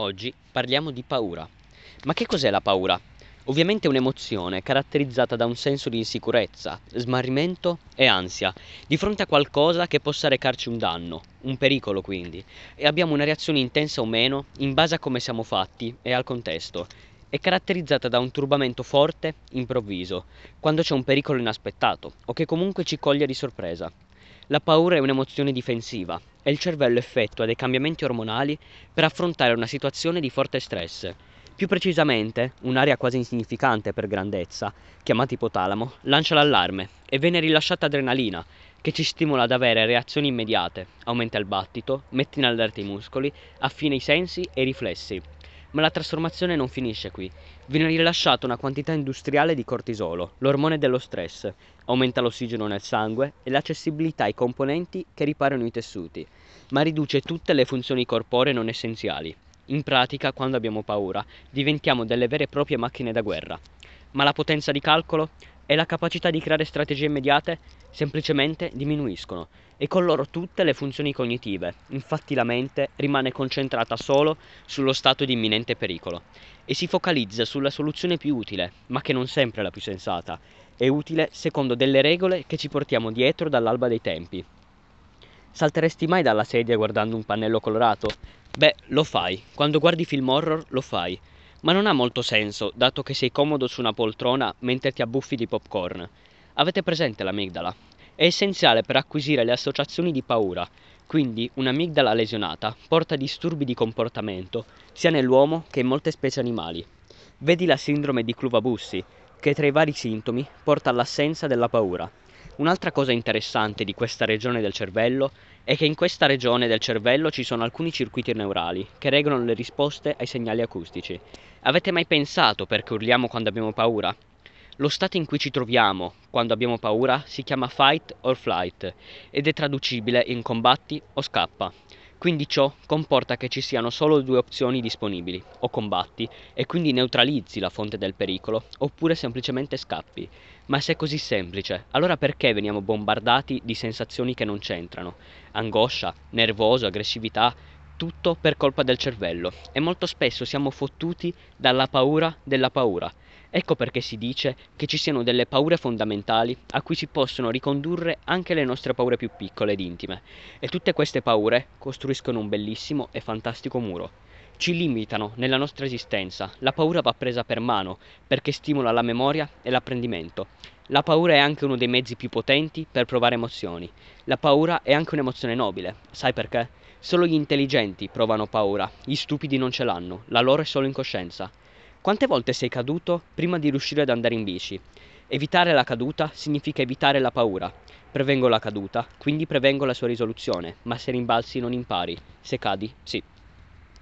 Oggi parliamo di paura. Ma che cos'è la paura? Ovviamente è un'emozione caratterizzata da un senso di insicurezza, smarrimento e ansia di fronte a qualcosa che possa recarci un danno, un pericolo quindi, e abbiamo una reazione intensa o meno in base a come siamo fatti e al contesto. È caratterizzata da un turbamento forte, improvviso, quando c'è un pericolo inaspettato o che comunque ci coglie di sorpresa. La paura è un'emozione difensiva e il cervello effettua dei cambiamenti ormonali per affrontare una situazione di forte stress. Più precisamente, un'area quasi insignificante per grandezza, chiamata ipotalamo, lancia l'allarme e viene rilasciata adrenalina, che ci stimola ad avere reazioni immediate, aumenta il battito, mette in allerta i muscoli, affina i sensi e i riflessi. Ma la trasformazione non finisce qui. Viene rilasciata una quantità industriale di cortisolo, l'ormone dello stress. Aumenta l'ossigeno nel sangue e l'accessibilità ai componenti che riparano i tessuti, ma riduce tutte le funzioni corporee non essenziali. In pratica, quando abbiamo paura, diventiamo delle vere e proprie macchine da guerra. Ma la potenza di calcolo e la capacità di creare strategie immediate semplicemente diminuiscono e con loro tutte le funzioni cognitive. Infatti la mente rimane concentrata solo sullo stato di imminente pericolo e si focalizza sulla soluzione più utile, ma che non sempre è la più sensata. È utile secondo delle regole che ci portiamo dietro dall'alba dei tempi. Salteresti mai dalla sedia guardando un pannello colorato? Beh, lo fai. Quando guardi film horror lo fai ma non ha molto senso, dato che sei comodo su una poltrona mentre ti abbuffi di popcorn. Avete presente l'amigdala? È essenziale per acquisire le associazioni di paura, quindi un'amigdala lesionata porta disturbi di comportamento sia nell'uomo che in molte specie animali. Vedi la sindrome di Cluva-Bussi, che tra i vari sintomi porta all'assenza della paura. Un'altra cosa interessante di questa regione del cervello è che in questa regione del cervello ci sono alcuni circuiti neurali che regolano le risposte ai segnali acustici. Avete mai pensato perché urliamo quando abbiamo paura? Lo stato in cui ci troviamo quando abbiamo paura si chiama fight or flight ed è traducibile in combatti o scappa. Quindi ciò comporta che ci siano solo due opzioni disponibili, o combatti e quindi neutralizzi la fonte del pericolo, oppure semplicemente scappi. Ma se è così semplice, allora perché veniamo bombardati di sensazioni che non c'entrano? Angoscia, nervoso, aggressività, tutto per colpa del cervello e molto spesso siamo fottuti dalla paura della paura. Ecco perché si dice che ci siano delle paure fondamentali a cui si possono ricondurre anche le nostre paure più piccole ed intime. E tutte queste paure costruiscono un bellissimo e fantastico muro. Ci limitano nella nostra esistenza. La paura va presa per mano perché stimola la memoria e l'apprendimento. La paura è anche uno dei mezzi più potenti per provare emozioni. La paura è anche un'emozione nobile. Sai perché? Solo gli intelligenti provano paura, gli stupidi non ce l'hanno, la loro è solo incoscienza. Quante volte sei caduto prima di riuscire ad andare in bici? Evitare la caduta significa evitare la paura. Prevengo la caduta, quindi prevengo la sua risoluzione, ma se rimbalzi non impari. Se cadi, sì.